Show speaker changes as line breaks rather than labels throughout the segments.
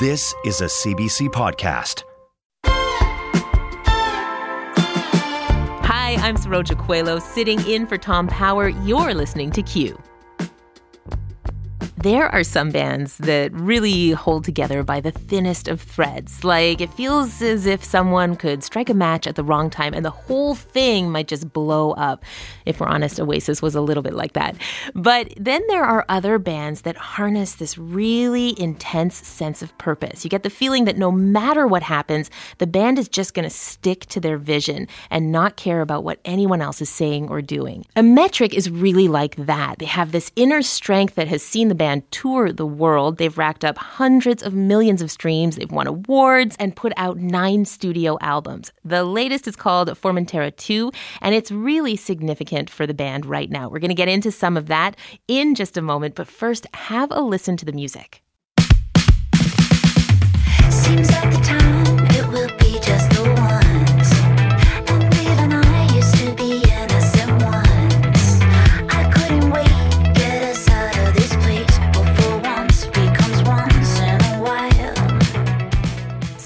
This is a CBC podcast.
Hi, I'm Saroja Coelho, sitting in for Tom Power. You're listening to Q. There are some bands that really hold together by the thinnest of threads. Like, it feels as if someone could strike a match at the wrong time and the whole thing might just blow up. If we're honest, Oasis was a little bit like that. But then there are other bands that harness this really intense sense of purpose. You get the feeling that no matter what happens, the band is just going to stick to their vision and not care about what anyone else is saying or doing. A metric is really like that. They have this inner strength that has seen the band band tour the world. They've racked up hundreds of millions of streams. They've won awards and put out nine studio albums. The latest is called Formentera 2, and it's really significant for the band right now. We're going to get into some of that in just a moment, but first, have a listen to the music. Seems like the time it will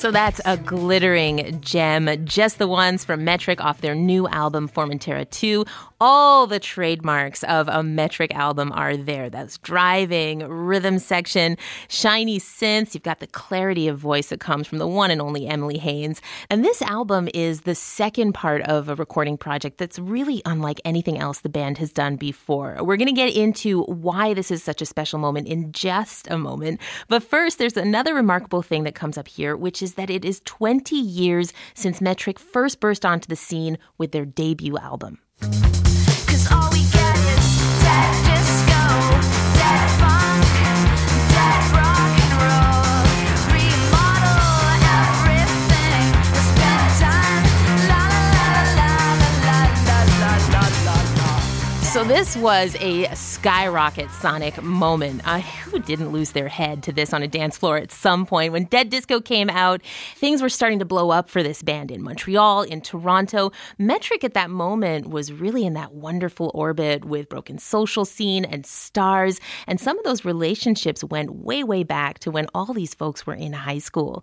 So that's a glittering gem. Just the ones from Metric off their new album, Formentera 2 all the trademarks of a metric album are there. That's driving, rhythm section, shiny synths. You've got the clarity of voice that comes from the one and only Emily Haines. And this album is the second part of a recording project that's really unlike anything else the band has done before. We're going to get into why this is such a special moment in just a moment. But first, there's another remarkable thing that comes up here, which is that it is 20 years since Metric first burst onto the scene with their debut album. This was a skyrocket sonic moment. Uh, who didn't lose their head to this on a dance floor at some point? When Dead Disco came out, things were starting to blow up for this band in Montreal, in Toronto. Metric at that moment was really in that wonderful orbit with Broken Social Scene and Stars. And some of those relationships went way, way back to when all these folks were in high school.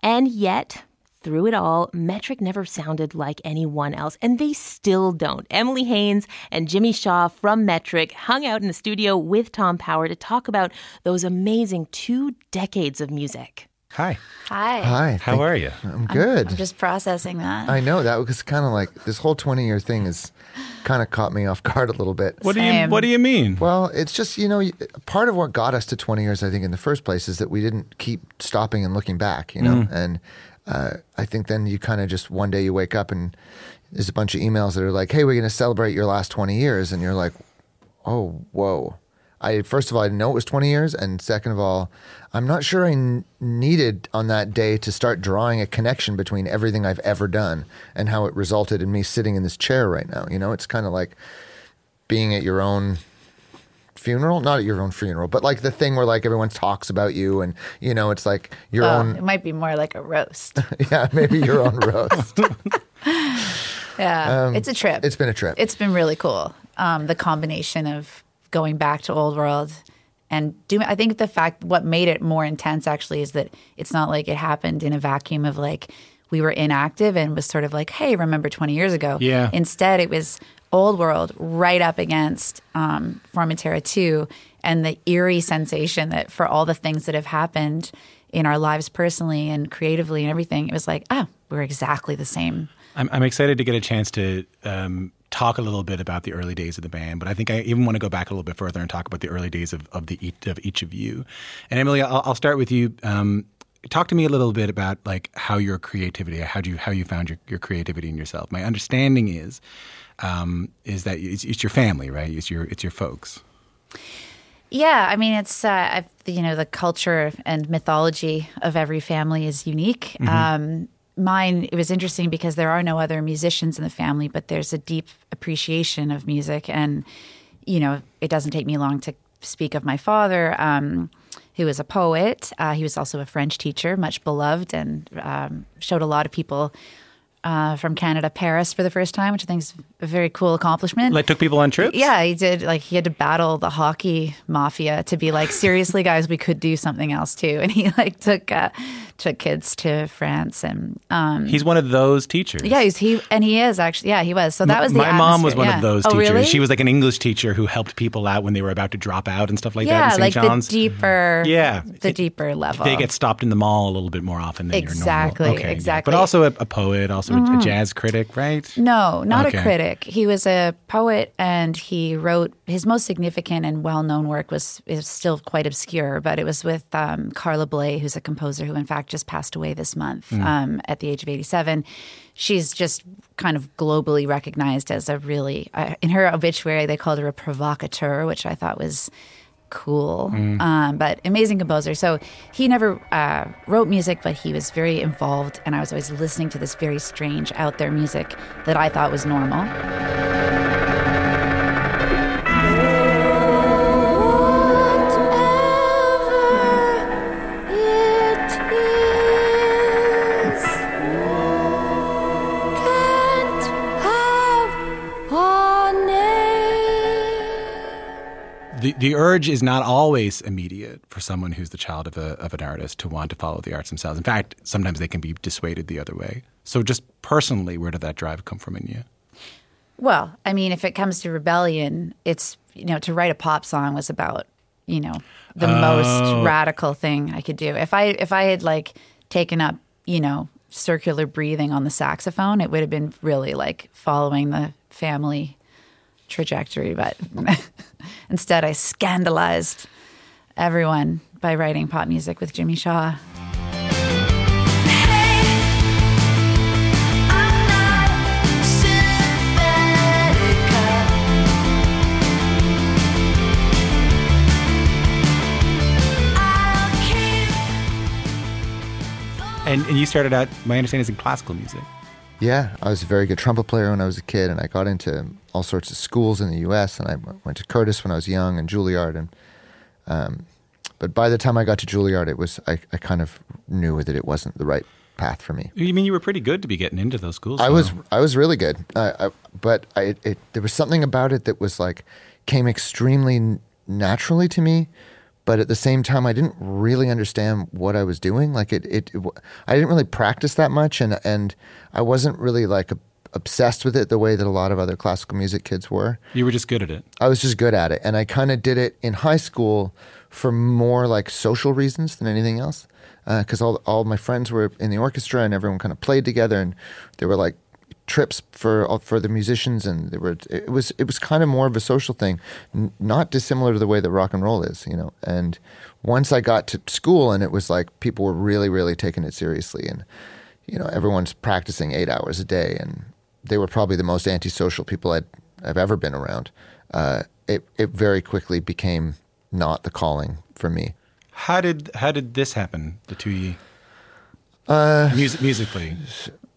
And yet, through it all, Metric never sounded like anyone else, and they still don't. Emily Haines and Jimmy Shaw from Metric hung out in the studio with Tom Power to talk about those amazing two decades of music.
Hi.
Hi.
Hi. How are you?
I'm
good.
I'm, I'm just processing that.
I know that was kind of like this whole 20 year thing is kind of caught me off guard a little bit.
What do you What do you mean?
Well, it's just you know part of what got us to 20 years, I think, in the first place, is that we didn't keep stopping and looking back. You know, mm. and uh, I think then you kind of just one day you wake up and there's a bunch of emails that are like, "Hey, we're going to celebrate your last 20 years," and you're like, "Oh, whoa." I first of all I didn't know it was 20 years, and second of all, I'm not sure I n- needed on that day to start drawing a connection between everything I've ever done and how it resulted in me sitting in this chair right now. You know, it's kind of like being at your own funeral not at your own funeral but like the thing where like everyone talks about you and you know it's like your oh, own
it might be more like a roast.
Yeah maybe your own roast.
Yeah um, it's a trip.
it's been a trip.
It's been really cool. Um, the combination of going back to old world and doing i think the fact what made it more intense actually is that it's not like it happened in a vacuum of like we were inactive and was sort of like, hey, remember 20 years ago?
Yeah.
Instead, it was old world right up against um, Formentera 2 and the eerie sensation that for all the things that have happened in our lives personally and creatively and everything, it was like, oh, we're exactly the same.
I'm, I'm excited to get a chance to um, talk a little bit about the early days of the band, but I think I even want to go back a little bit further and talk about the early days of, of the of each of you. And Emily, I'll, I'll start with you. Um, talk to me a little bit about like how your creativity, how do you how you found your, your creativity in yourself. My understanding is um, is that it's, it's, your family, right? It's your it's your folks.
Yeah, I mean, it's uh, I've, you know the culture and mythology of every family is unique. Um, mine, it was interesting because there are no other musicians in the family, but there's a deep appreciation of music, and you know, it doesn't take me long to speak of my father. Um, who was a poet. Uh, he was also a French teacher, much beloved, and um, showed a lot of people uh, from Canada Paris for the first time, which I think is a very cool accomplishment.
Like took people on trips.
Yeah, he did. Like he had to battle the hockey mafia to be like, seriously, guys, we could do something else too. And he like took uh, took kids to France and um,
He's one of those teachers.
yeah, he's he and he is actually yeah he was. So that was the
my mom was one
yeah.
of those
Oh,
teachers.
really?
She was like an English teacher who helped people out when they were about to drop out and stuff like that.
yeah, like
John's.
the deeper
Yeah.
the
It-
deeper level.
They get stopped in the mall a little bit more often than
Exactly,
your normal. Okay, yeah.
exactly.
But also a, a poet, also a, a jazz critic, right?
No, not
Okay.
a critic. He was a poet, and he wrote his most significant and well-known work was is still quite obscure, but it was with um, Carla Bley, who's a composer who, in fact, just passed away this month
Hmm.
um, at the age of eighty-seven. She's just kind of globally recognized as a really, uh, in her obituary, they called her a provocateur, which I thought was cool, um, but amazing composer. So he never uh, wrote music, but he was very involved, and I was always listening to this very strange, out there music that I thought was normal.
The, the urge is not always immediate for someone who's the child of, a, of an artist to want to follow the arts themselves. In fact, sometimes they can be dissuaded the other way. So, just personally, where did that drive come from in you?
Well, I mean, if it comes to rebellion, it's you know to write a pop song was about you know the most oh. radical thing I could do. If I if I had like taken up you know circular breathing on the saxophone, it would have been really like following the family trajectory. But instead, I scandalized everyone by writing pop music with Jimmy Shaw.
And, and you started out, my understanding is in classical music.
Yeah, I was a very good trumpet player when I was a kid, and I got into all sorts of schools in the U.S. And I went to Curtis when I was young and Juilliard, and um, but by the time I got to Juilliard, it was I, I kind of knew that it wasn't the right path for me.
You mean you were pretty good to be getting into those schools?
I
though.
was I was really good, uh, I, but I it, there was something about it that was like came extremely naturally to me, but at the same time I didn't really understand what I was doing. Like it, it, it I didn't really practice that much, and and I wasn't really like a, obsessed with it the way that a lot of other classical music kids were.
You were just good at it.
I was just good at it, and I kind of did it in high school for more like social reasons than anything else. Uh, because all all my friends were in the orchestra, and everyone kind of played together, and there were like trips for for the musicians, and there were it was it was kind of more of a social thing, n- not dissimilar to the way that rock and roll is, you know. And once I got to school, and it was like people were really really taking it seriously, and you know everyone's practicing eight hours a day, and they were probably the most antisocial people I'd I've ever been around. Uh, it it very quickly became not the calling for me.
How did how did this happen? The two ye. Uh, Music, musically,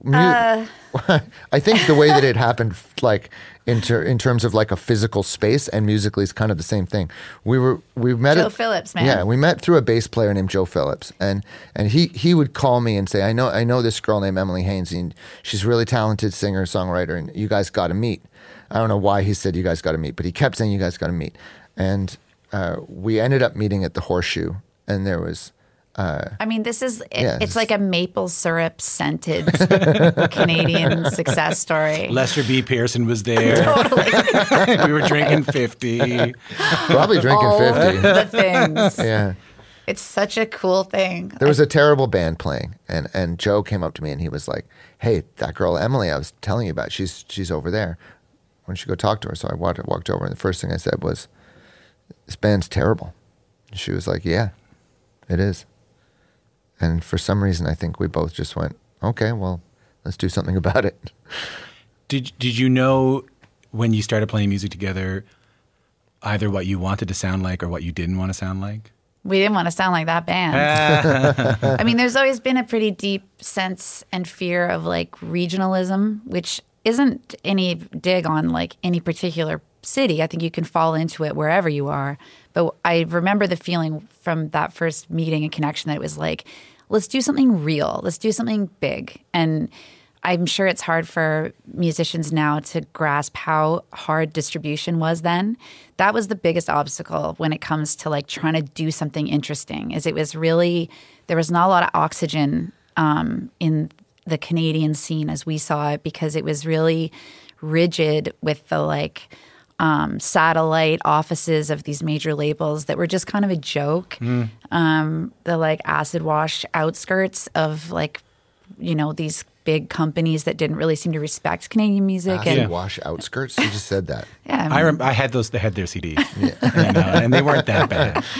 Mu- I think the way that it happened, like in ter- in terms of like a physical space and musically, is kind of the same thing. We were we met
Joe
at-
Phillips, man.
Yeah, we met through a bass player named Joe Phillips, and and he he would call me and say, I know I know this girl named Emily Haines, and she's a really talented singer songwriter, and you guys got to meet. I don't know why he said you guys got to meet, but he kept saying you guys got to meet, and uh, we ended up meeting at the Horseshoe, and there was.
Uh, I mean, this is it,
Yeah,
it's
it's-
like a maple syrup scented Canadian success story.
Lester B. Pearson was there. we were drinking fifty.
Probably drinking
All
50.
the things.
Yeah.
It's such a cool thing.
There was a terrible band playing, and, and Joe came up to me and he was like, "Hey, that girl Emily, I was telling you about, she's she's over there. Why don't you go talk to her?" So I walked, walked over, and the first thing I said was, "This band's terrible." And she was like, "Yeah, it is." And for some reason, I think we both just went, "Okay, well, let's do something about it."
Did Did you know when you started playing music together either what you wanted to sound like or what you didn't want to sound like?
We didn't want to sound like that band. I mean, there's always been a pretty deep sense and fear of like regionalism, which isn't any dig on like any particular city. I think you can fall into it wherever you are. But I remember the feeling from that first meeting and connection that it was like, let's do something real, let's do something big. And I'm sure it's hard for musicians now to grasp how hard distribution was then. That was the biggest obstacle when it comes to like trying to do something interesting. Is it was really there was not a lot of oxygen um, in the Canadian scene as we saw it because it was really rigid with the like um, satellite offices of these major labels that were just kind of a joke.
Mm.
Um, the like acid wash outskirts of like you know these big companies that didn't really seem to respect Canadian music.
Acid
and
wash outskirts. You just said that.
yeah,
I rem- I had those. They had their CDs, you know, and they weren't that bad.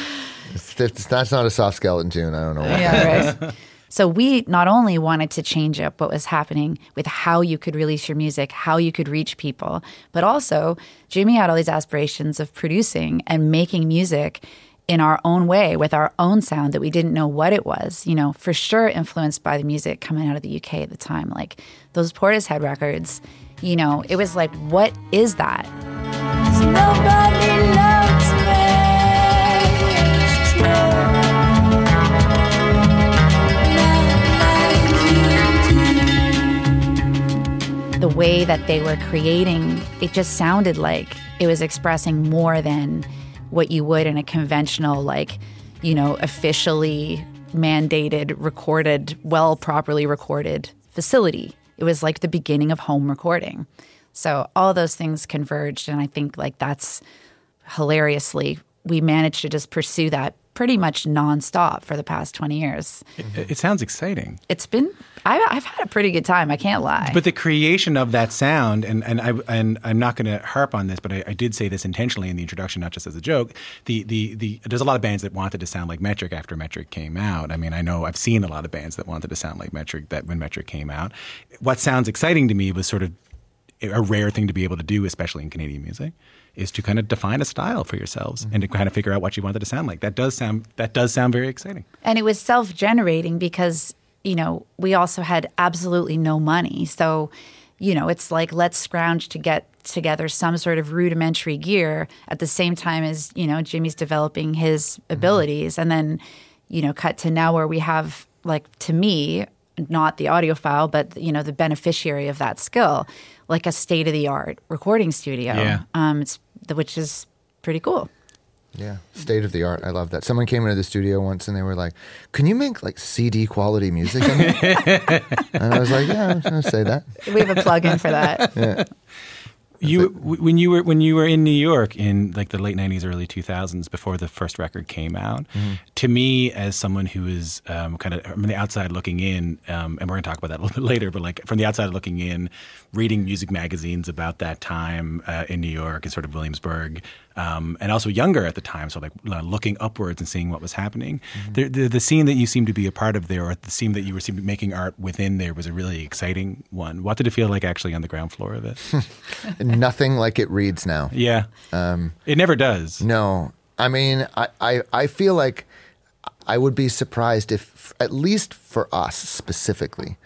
It's, it's, that's not a soft skeleton tune. I don't know. Why.
yeah, right. So we not only wanted to change up what was happening with how you could release your music, how you could reach people, but also Jimmy had all these aspirations of producing and making music in our own way with our own sound that we didn't know what it was. You know, for sure influenced by the music coming out of the UK at the time, like those Portishead records. You know, it was like, what is that? The way that they were creating, it just sounded like it was expressing more than what you would in a conventional, like, you know, officially mandated, recorded, well, properly recorded facility. It was like the beginning of home recording. So all those things converged. And I think, like, that's hilariously, we managed to just pursue that pretty much nonstop for the past 20 years.
It, it sounds exciting.
It's been, I've, I've had a pretty good time. I can't lie.
But the creation of that sound, and, and I and I'm not going to harp on this, but I, I did say this intentionally in the introduction, not just as a joke. The, the the there's a lot of bands that wanted to sound like Metric after Metric came out. I mean, I know I've seen a lot of bands that wanted to sound like Metric that when Metric came out. What sounds exciting to me was sort of a rare thing to be able to do, especially in Canadian music, is to kind of define a style for yourselves and to kind of figure out what you wanted to sound like. That does sound that does sound very exciting.
And it was self generating because, you know, we also had absolutely no money. So, you know, it's like let's scrounge to get together some sort of rudimentary gear at the same time as, you know, Jimmy's developing his mm-hmm. abilities. And then, you know, cut to now where we have, like, to me, not the audiophile, but, you know, the beneficiary of that skill, like a state of the art recording studio.
Yeah.
Um, it's, which is pretty cool.
Yeah, state of the art. I love that. Someone came into the studio once and they were like, "Can you make like CD quality music?" in and I was like, "Yeah, I'm going to say that."
We have a plug in for that. Yeah.
You w- when you were when you were in New York in like the late '90s, early 2000s, before the first record came out. To me, as someone who is um, kind of from the outside looking in, um, and we're going to talk about that a little bit later, but like from the outside looking in, reading music magazines about that time uh, in New York and sort of Williamsburg, um, and also younger at the time, so like uh, looking upwards and seeing what was happening. The, the the scene that you seemed to be a part of there, or the scene that you were seem to be making art within there, was a really exciting one. What did it feel like actually on the ground floor of it?
Nothing like it reads now.
Yeah. it never does.
No, I mean, I, I, I feel like I would be surprised if, at least for us specifically,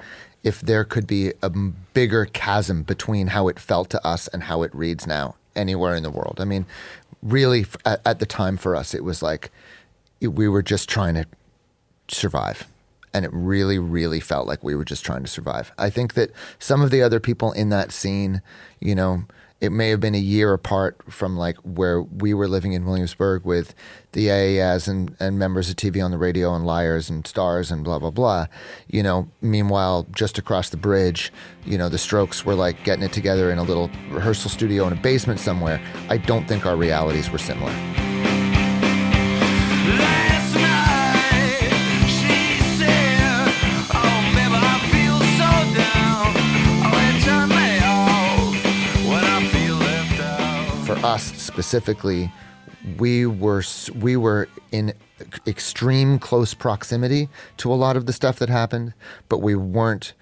if there could be a bigger chasm between how it felt to us and how it reads now anywhere in the world. I mean, really, at, at the time for us, it was like we were just trying to survive. And it really, really felt like we were just trying to survive. I think that some of the other people in that scene, you know, it may have been a year apart from like where we were living in Williamsburg with the AAS and, and members of TV on the radio and liars and stars and blah, blah, blah. You know, meanwhile, just across the bridge, you know, the strokes were like getting it together in a little rehearsal studio in a basement somewhere. I don't think our realities were similar. Us specifically, we were we were in extreme close proximity to a lot of the stuff that happened, but we weren't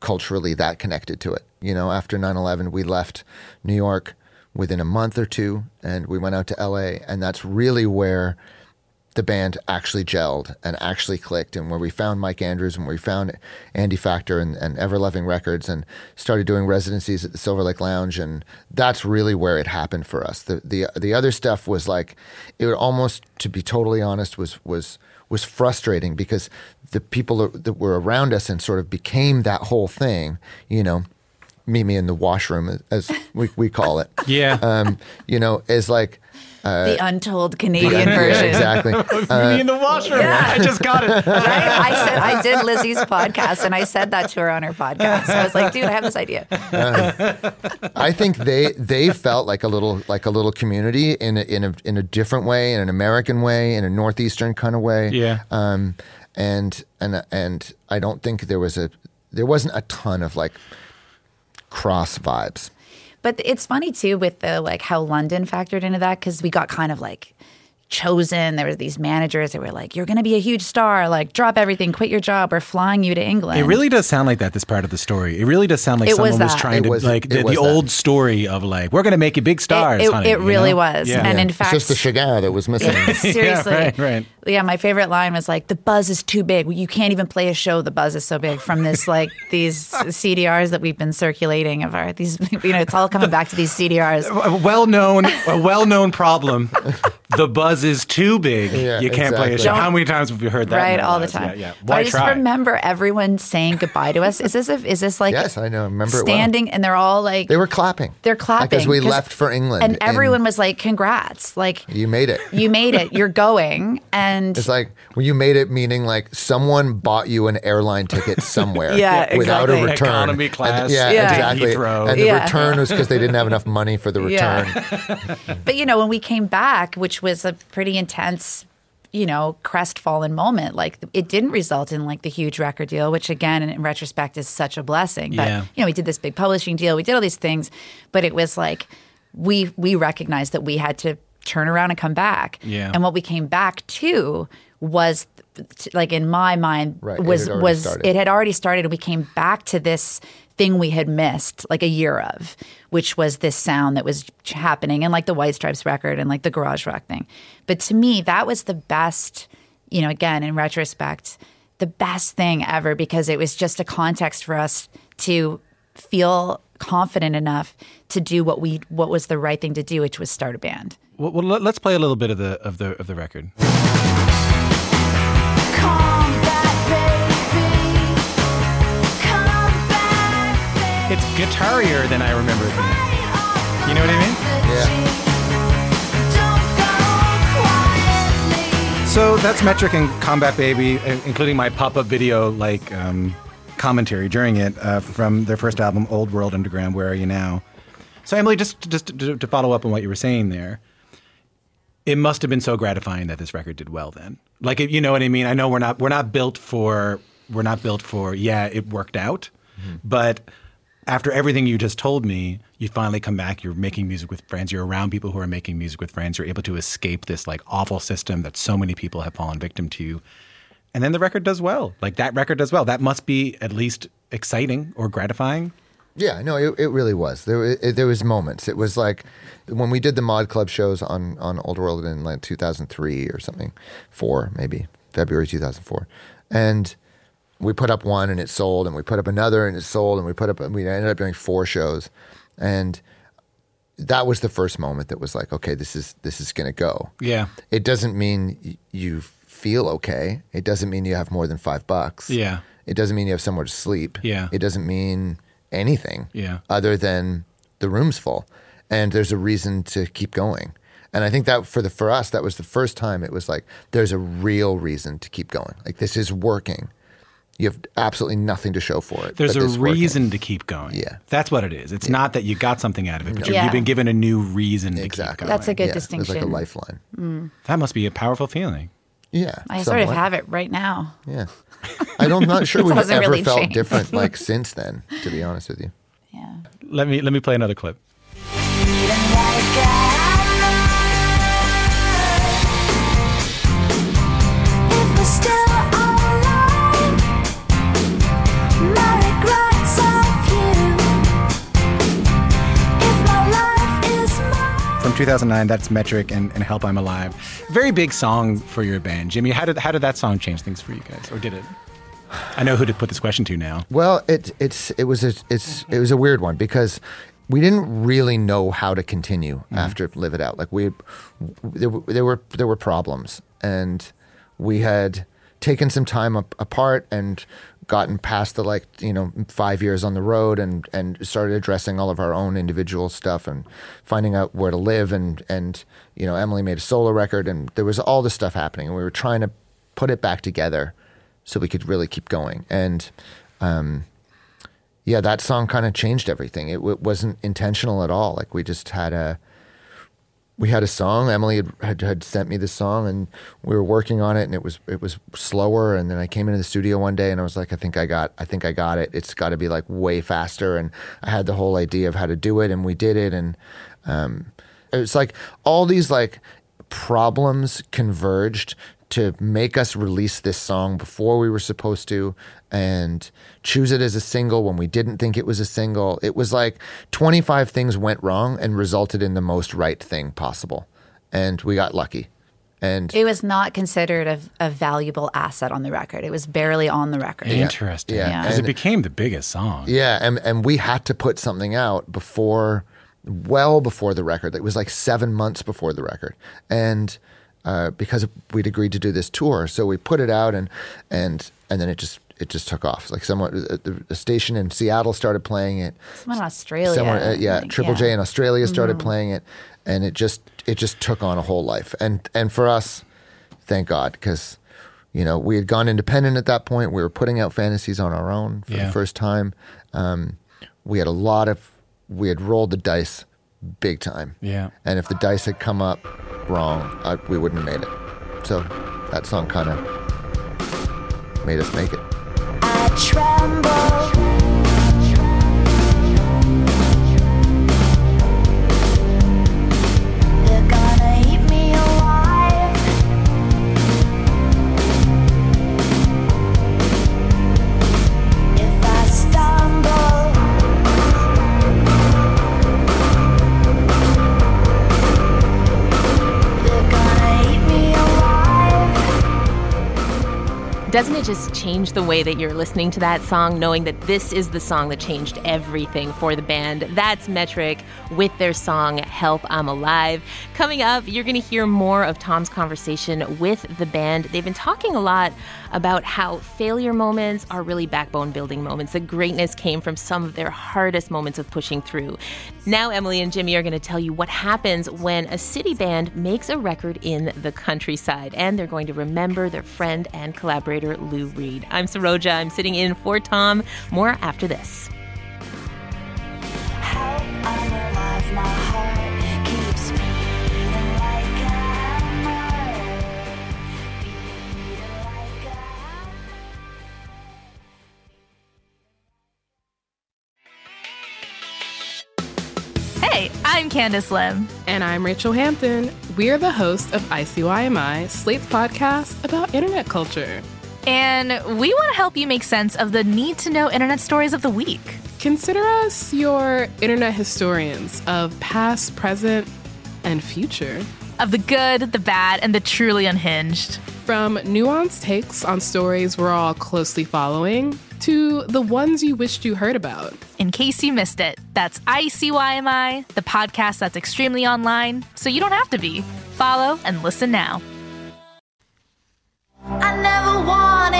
culturally that connected to it. You know, after 9/11, we left New York. within a month or two, and we went out to LA, and that's really where the band actually gelled and actually clicked, and where we found Mike Andrews and where we found Andy Factor and, and Everloving Records, and started doing residencies at the Silver Lake Lounge, and that's really where it happened for us. The the the other stuff was like it would almost, to be totally honest, was was was frustrating because the people that that were around us and sort of became that whole thing, you know. Meet me in the washroom, as we, we call it.
Yeah.
Um, you know, is like Uh,
the untold Canadian
Yeah,
version.
exactly.
Uh, Me in the washroom. Yeah. I just got it.
I, I said I did Lizzie's podcast, and I said that to her on her podcast. So I was like, "Dude, I have this idea."
Uh, I think they they felt like a little like a little community in a, in a in a different way, in an American way, in a northeastern kind of way.
Yeah.
Um, and and and I don't think there was a there wasn't a ton of like cross vibes.
But it's funny too with the like how London factored into that because we got kind of like chosen. There were these managers that were like, "You're going to be a huge star. Like, drop everything, quit your job. We're flying you to England."
It really does sound like that. This part of the story. It really does sound like
It
someone was,
that.
trying
It
to
was-
like the, the old story of like we're going to make you big stars.
It, it,
honey,
it
you
really
know?
was,
Yeah.
and in fact,
it's
fact,
just the cigar that was missing.
seriously,
right, right.
Yeah, my favorite line was like, "The buzz is too big. You can't even play a show. The buzz is so big." From this, like these CDRs that we've been circulating of our these, you know, it's all coming back to these CDRs.
A well-known, a well-known problem. The buzz is too big.
Yeah,
you can't play a show. How many times have you heard that?
Right, all the time.
Yeah, yeah.
But
Why
I just
try?
remember everyone saying goodbye to us. Is this a, is this like
yes, I know. I remember it well.
standing and they're all like
They were clapping.
they're clapping
because we left for England,
and everyone was like, "Congrats! Like
you made it.
you made it. You're going." And
It's like when you made it, meaning like someone bought you an airline ticket somewhere,
Yeah,
without a return,
Economy
And-
class,
yeah,
Yeah.
exactly.
Heathrow.
And the
Yeah.
return was because they didn't have enough money for the return.
Yeah. but you know, when we came back, which was a pretty intense, you know, crestfallen moment, like it didn't result in like the huge record deal, which again, in retrospect, is such a blessing. But
Yeah.
you know, we did this big publishing deal, we did all these things, but it was like we we recognized that we had to turn around and come back.
Yeah.
And what we came back to was like in my mind
Right, it
was
had already
was
started.
it had already started and we came back to this thing we had missed like a year of which was this sound that was happening and like the white stripes record and like the garage rock thing but to me that was the best you know again in retrospect the best thing ever because it was just a context for us to feel confident enough to do what we what was the right thing to do which was start a band
Well, well, let- let's play a little bit of the of the of the record. It's guitarier than I remember it being. You know what I mean?
Yeah.
So that's Metric and Combat Baby, uh, including my pop-up video like um, commentary during it uh, from their first album, Old World Underground. Where are you now? So Emily, just just to, to follow up on what you were saying there, it must have been so gratifying that this record did well. Then, like you know what I mean? I know we're not we're not built for we're not built for yeah it worked out, mm-hmm. but after everything you just told me, you finally come back. You're making music with friends. You're around people who are making music with friends. You're able to escape this like awful system that so many people have fallen victim to. And then the record does well. Like that record does well. That must be at least exciting or gratifying.
Yeah, no, it, it really was. There, it, there was moments. It was like when we did the Mod Club shows on on Old World in like 2003 or something, four maybe February 2004, and we put up one and it sold, and we put up another and it sold, and we put up we ended up doing four shows, and that was the first moment that was like, okay, this is this is gonna go.
Yeah.
It doesn't mean y- you feel okay. It doesn't mean you have more than five bucks.
Yeah.
It doesn't mean you have somewhere to sleep.
Yeah.
It doesn't mean anything.
Yeah.
Other than the room's full, and there's a reason to keep going. And I think that for the for us, that was the first time it was like there's a real reason to keep going. Like this is working. You have absolutely nothing to show for it.
There's a
this is working.
reason to keep going.
Yeah.
That's what it is. It's not that you got something out of it, but you're,
Yeah.
you've been given a new reason to
Exactly.
keep going.
That's a good
yeah, It was like a
distinction.
lifeline.
That must be a powerful feeling.
Yeah.
i sort of have it right now
Yeah. I don't, I'm not sure we've ever
really
felt
changed.
different like since then, to be honest with you.
yeah
Let me let me play another clip. 2009. That's Metric and, and Help I'm Alive. Very big song for your band, Jimmy. How did how did that song change things for you guys, or did it? I know who to put this question to now.
Well, it it's it was a, it's it was a weird one because we didn't really know how to continue mm-hmm. after Live It Out. Like we there, were- there were there were problems, and we had taken some time up, apart and gotten past the like you know five years on the road and and started addressing all of our own individual stuff and finding out where to live and and you know Emily made a solo record and there was all this stuff happening and we were trying to put it back together so we could really keep going and um, yeah, that song kind of changed everything. It w- wasn't intentional at all. Like we just had a we had a song. Emily had, had had sent me the song, and we were working on it, and it was it was slower. And then I came into the studio one day, and I was like, I think I got I think I got it. It's got to be like way faster. And I had the whole idea of how to do it, and we did it. And um, it's like all these like problems converged to make us release this song before we were supposed to and choose it as a single when we didn't think it was a single. It was like 25 things went wrong and resulted in the most right thing possible. And we got lucky. And
It was not considered a, a valuable asset on the record. It was barely on the record.
Interesting.
Yeah.
Because it became the biggest song.
Yeah, and and we had to put something out before, well before the record. It was like seven months before the record, and uh, because we'd agreed to do this tour, so we put it out, and and and then it just it just took off. Like someone, the, the station in Seattle started playing it.
Someone in Australia.
Someone, uh, yeah,
like,
Triple
yeah.
J in Australia started playing it, and it just it just took on a whole life. And and for us, thank God, because you know we had gone independent at that point. We were putting out fantasies on our own for
Yeah.
the first time. Um, we had a lot of we had rolled the dice big time.
Yeah.
and if the dice had come up wrong, I, we wouldn't have made it. So that song kind of made us make it.
I tremble.
Just change the way that you're listening to that song, knowing that this is the song that changed everything for the band? That's Metric with their song Help I'm Alive. Coming up, you're going to hear more of Tom's conversation with the band. They've been talking a lot about how failure moments are really backbone building moments. The greatness came from some of their hardest moments of pushing through. Now, Emily and Jimmy are going to tell you what happens when a city band makes a record in the countryside, and they're going to remember their friend and collaborator Lou Reed. I'm Saroja. I'm sitting in for Tom. More after this.
Hey, I'm Candace Lim.
And I'm Rachel Hampton. We are the hosts of ICYMI, Slate's podcast about internet culture.
And we want to help you make sense of the need to know internet stories of the week.
Consider us your internet historians of past, present, and future.
Of the good, the bad, and the truly unhinged.
From nuanced takes on stories we're all closely following to the ones you wished you heard about.
In case you missed it, that's ICYMI, the podcast that's extremely online, so you don't have to be. Follow and listen now.
I never wanted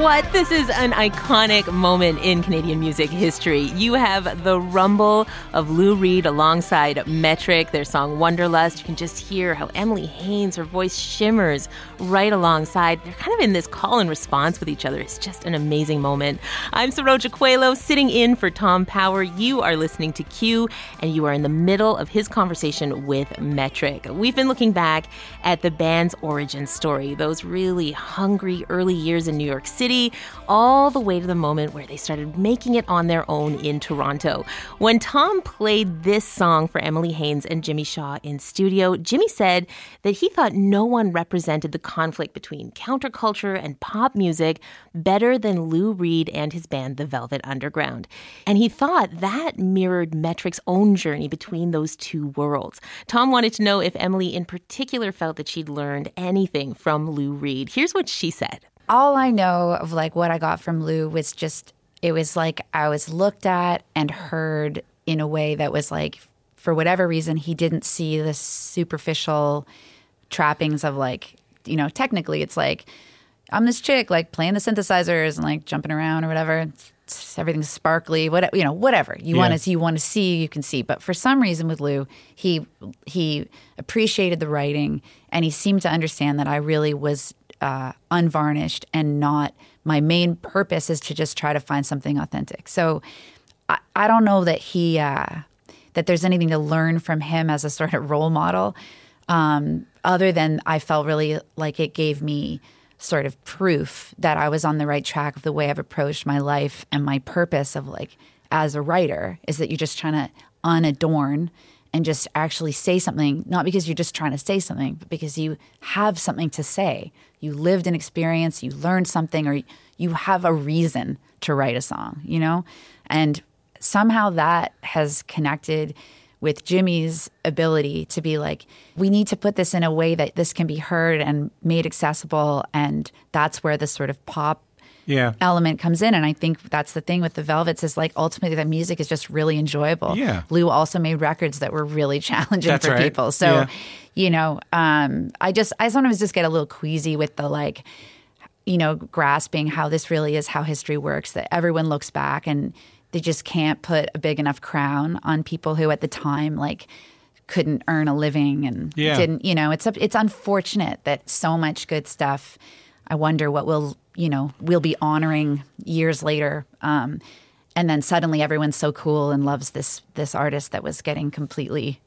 What? This is an iconic moment in Canadian music history. You have the rumble of Lou Reed alongside Metric, their song Wanderlust. You can just hear how Emily Haines, her voice shimmers right alongside. They're kind of in this call and response with each other. It's just an amazing moment. I'm Saroja Coelho, sitting in for Tom Power. You are listening to Q, and you are in the middle of his conversation with Metric. We've been looking back at the band's origin story, those really hungry early years in New York City City, all the way to the moment where they started making it on their own in Toronto. When Tom played this song for Emily Haines and Jimmy Shaw in studio, Jimmy said that he thought no one represented the conflict between counterculture and pop music better than Lou Reed and his band, The Velvet Underground. And he thought that mirrored Metric's own journey between those two worlds. Tom wanted to know if Emily, in particular, felt that she'd learned anything from Lou Reed. Here's what she said.
All I know of like what I got from Lou was just it was like I was looked at and heard in a way that was like for whatever reason he didn't see the superficial trappings of like you know technically it's like I'm this chick like playing the synthesizers and like jumping around or whatever. It's- everything's sparkly, what you know, whatever you
Yeah.
want to you want to see, you can see. But for some reason with Lou, he he appreciated the writing and he seemed to understand that I really was uh, unvarnished and not my main purpose is to just try to find something authentic. So I, I don't know that he uh, that there's anything to learn from him as a sort of role model, um, other than I felt really like it gave me sort of proof that I was on the right track of the way I've approached my life and my purpose of like as a writer is that you're just trying to unadorn and just actually say something, not because you're just trying to say something, but because you have something to say. You lived an experience, you learned something, or you have a reason to write a song, you know? And somehow that has connected with Jimmy's ability to be like, we need to put this in a way that this can be heard and made accessible. And that's where the sort of pop
Yeah.
element comes in. And I think that's the thing with the Velvets is like ultimately the music is just really enjoyable.
Yeah.
Lou also made records that were really challenging
That's
for
right.
people. So,
Yeah.
you know, um, I just I sometimes just get a little queasy with the like, you know, grasping how this really is how history works, that everyone looks back and they just can't put a big enough crown on people who at the time like couldn't earn a living and
Yeah.
didn't you know it's it's unfortunate that so much good stuff i wonder what we'll you know we'll be honoring years later um, and then suddenly everyone's so cool and loves this this artist that was getting completely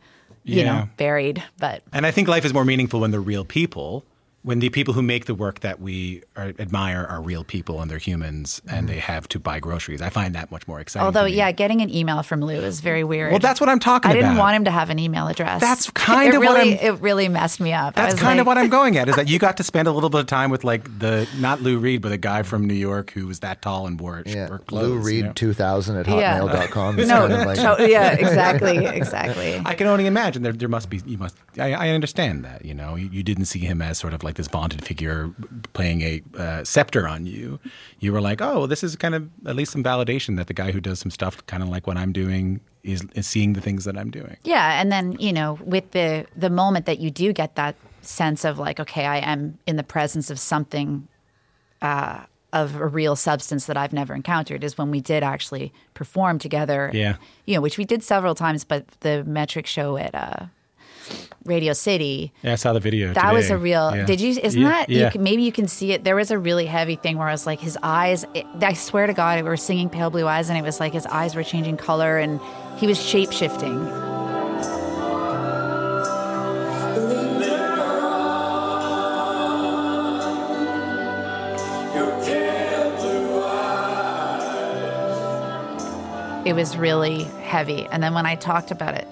you
Yeah.
know buried but
And I think life is more meaningful when they're real people. When the people who make the work that we are, admire are real people and they're humans and they mm-hmm. have to buy groceries. I find that much more exciting.
although yeah getting an email from lou is very weird
Well, that's what I'm talking about.
i didn't
about.
want him to have an email address
That's kind
it
of what I'm-
it really messed me up
That's
was
kind of what I'm going at. Is that you got to spend a little bit of time with like the not Lou Reed, but a guy mm-hmm. from New York who was that tall and wore,
Yeah.
wore clothes.
Lou
you
Reed
know?
2000 at hotmail.com. It's
no,
kind of like,
no, yeah exactly exactly
I can only imagine there, there must be, you must, I, I understand that, you know, you, you didn't see him as sort of like this vaunted figure playing a uh, scepter on you. You were like, oh, well, this is kind of at least some validation that the guy who does some stuff kind of like what I'm doing is, is seeing the things that I'm doing.
Yeah, and then you know, with the the moment that you do get that sense of like, okay, I am in the presence of something uh, of a real substance that I've never encountered, is when we did actually perform together.
Yeah.
you know, which we did several times, but the Metric show at uh, Radio City.
Yeah, I saw the video.
That was a real.
Yeah.
Did you? Isn't
Yeah,
that?
Yeah.
You can, maybe you can see it. There was a really heavy thing where I was like, his eyes. It, I swear to God, we were singing "Pale Blue Eyes," and it was like his eyes were changing color, and he was shape shifting. It was really heavy, and then when I talked about it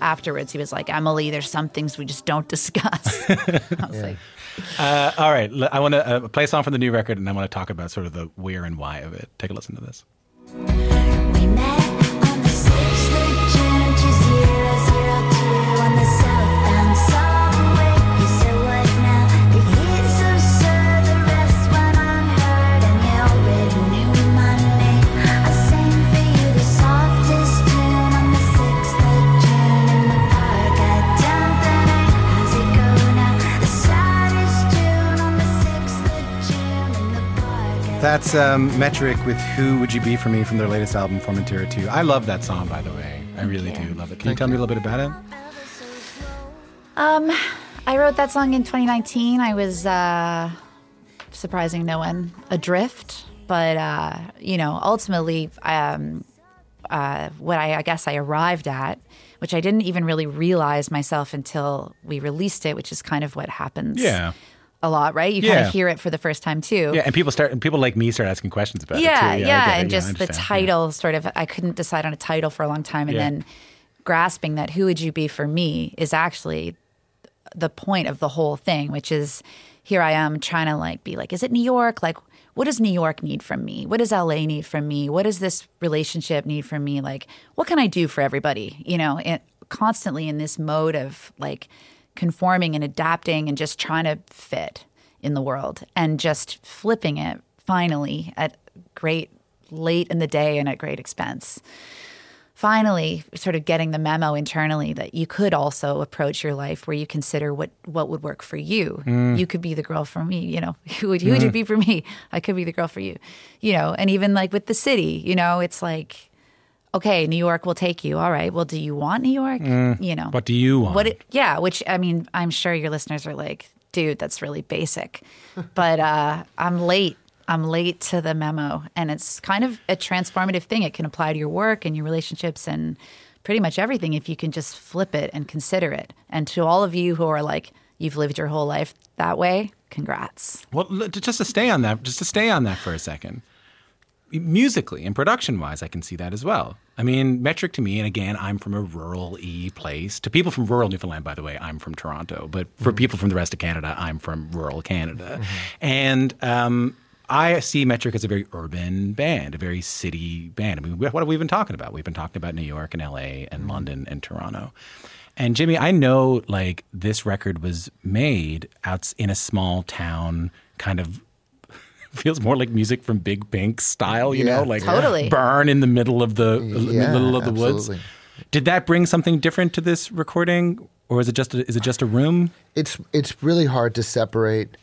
afterwards, he was like, "Emily, there's some things we just don't discuss." I was like.
Uh, all right, I want to uh, play a song from the new record, and I want to talk about sort of the where and why of it. Take a listen to this. That's um, Metric with "Who Would You Be for Me" from their latest album, Formentera 2. I love that song, by the way. I really do love it. Can you tell me a little bit about it?
Um, I wrote that song in 2019. I was uh, surprising no one adrift, but uh, you know, ultimately, um, uh, what I, I guess I arrived at, which I didn't even really realize myself until we released it, which is kind of what happens.
Yeah.
A lot, right? You kind of hear it for the first time too.
Yeah, and people start and people like me start asking questions about
yeah,
it too.
yeah,
I get it.
and
Yeah,
just the title sort of I couldn't decide on a title for a long time and
Yeah.
then grasping that who would you be for me is actually the point of the whole thing, which is here I am trying to like be like, is it New York? Like, what does New York need from me? What does LA need from me? What does this relationship need from me? Like, what can I do for everybody? You know, and constantly in this mode of like conforming and adapting and just trying to fit in the world and just flipping it finally at great late in the day and at great expense finally sort of getting the memo internally that you could also approach your life where you consider what what would work for you. Mm. You could be the girl for me, you know. Who would who would you mm. be for me? I could be the girl for you. You know, and even like with the city, you know, it's like okay, New York will take you. All right. Well, do you want New York? You know.
What do you want?
What it, yeah, which I mean, I'm sure your listeners are like, dude, that's really basic. but uh, I'm late. I'm late to the memo. And it's kind of a transformative thing. It can apply to your work and your relationships and pretty much everything if you can just flip it and consider it. And to all of you who are like, you've lived your whole life that way, congrats.
Well, just to stay on that, just to stay on that for a second. Musically and production wise, I can see that as well. I mean, metric to me, and again, I'm from a rural y place. To people from rural Newfoundland, by the way, I'm from Toronto. But for mm-hmm. people from the rest of Canada, I'm from rural Canada. Mm-hmm. And um, I see Metric as a very urban band, a very city band. I mean, what have we been talking about? We've been talking about New York and LA and mm-hmm. London and Toronto. And Jimmy, I know like this record was made out in a small town, kind of feels more like music from Big Pink style, you
Yeah,
know, like
Totally.
burn in the middle of the
Yeah,
middle of the woods. Did that bring something different to this recording, or is it just a, is it just a room?
it's it's really hard to separate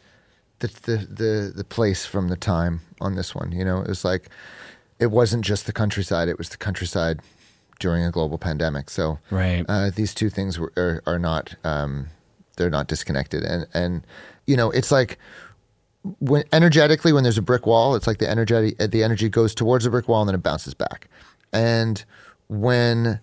the, the the the place from the time on this one. You know, it was like it wasn't just the countryside; it was the countryside during a global pandemic. So,
Right.
uh, these two things were, are, are not um, they're not disconnected. And and you know, it's like when energetically when there's a brick wall, it's like the energy uh, the energy goes towards the brick wall and then it bounces back. And when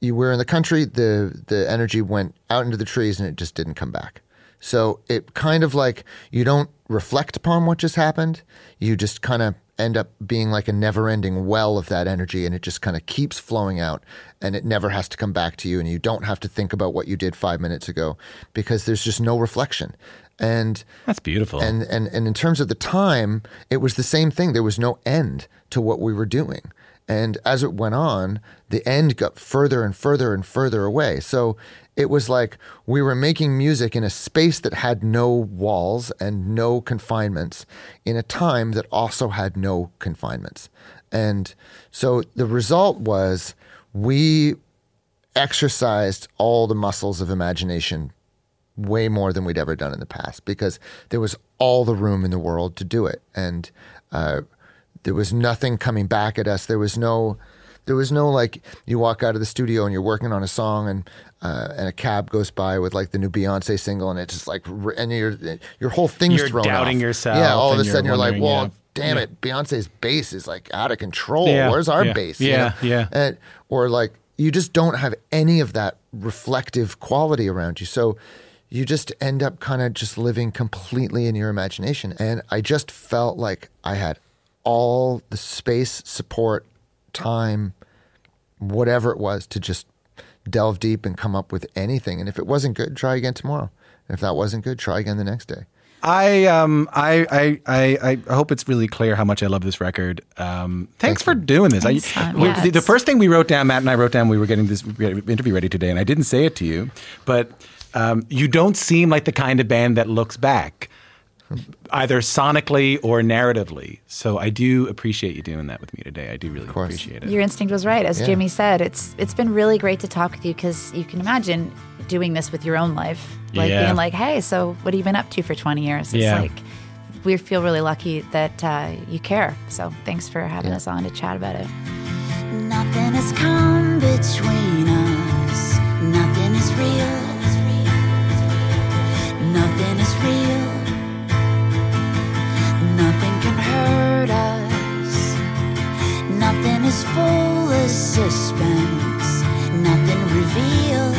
you were in the country, the the energy went out into the trees and it just didn't come back. So it kind of like you don't reflect upon what just happened. You just kind of end up being like a never-ending well of that energy and it just kind of keeps flowing out and it never has to come back to you and you don't have to think about what you did 5 minutes ago because there's just no reflection. And
That's beautiful.
and, and and in terms of the time, it was the same thing. There was no end to what we were doing. And as it went on, the end got further and further and further away. So it was like we were making music in a space that had no walls and no confinements in a time that also had no confinements. And so the result was we exercised all the muscles of imagination way more than we'd ever done in the past because there was all the room in the world to do it, and uh, there was nothing coming back at us. There was no, there was no like you walk out of the studio and you're working on a song and uh, and a cab goes by with like the new Beyonce single and it's just like and your your whole thing's
You're
thrown
doubting
off.
yourself
Yeah, all of a
you're
sudden you're like, well,
yeah.
damn
Yeah.
it, Beyonce's bass is like out of control.
Yeah,
Where's our
yeah,
bass? you
yeah,
know?
yeah.
And, or like you just don't have any of that reflective quality around you. So you just end up kind of just living completely in your imagination. And I just felt like I had all the space, support, time, whatever it was to just delve deep and come up with anything. And if it wasn't good, try again tomorrow. And if that wasn't good, try again the next day.
I um I, I I I hope it's really clear how much I love this record. Um, thanks for doing this.
Thanks,
I, we-
Yeah,
the, the first thing we wrote down, Matt and I wrote down, we were getting this interview ready today, and I didn't say it to you, but um, you don't seem like the kind of band that looks back, either sonically or narratively. So I do appreciate you doing that with me today. I do really appreciate it.
Your instinct was right, as
Yeah.
Jimmy said. It's it's been really great to talk with you because you can imagine doing this with your own life, like
Yeah.
being like, "Hey, so what have you been up to for 20 years?" It's
Yeah.
like we feel really lucky that uh, you care. So thanks for having us on to chat about it.
Nothing has come between us. Nothing is real. Nothing is real. Nothing can hurt us. Nothing is full of suspense. Nothing revealed.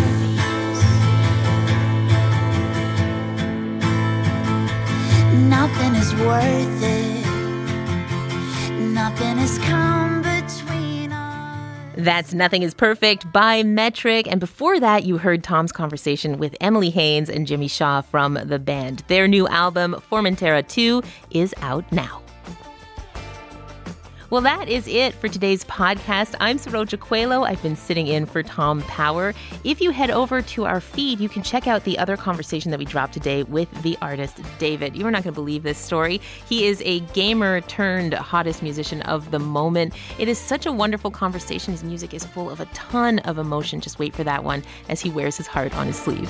worth it. Nothing has come.
That's Nothing is Perfect by Metric. And before that, you heard Tom's conversation with Emily Haines and Jimmy Shaw from the band. Their new album, Formentera 2, is out now. Well, that is it for today's podcast. I'm Saroja Coelho. I've been sitting in for Tom Power. If you head over to our feed, you can check out the other conversation that we dropped today with the artist David. You are not going to believe this story. He is a gamer turned hottest musician of the moment. It is such a wonderful conversation. His music is full of a ton of emotion. Just wait for that one as he wears his heart on his sleeve.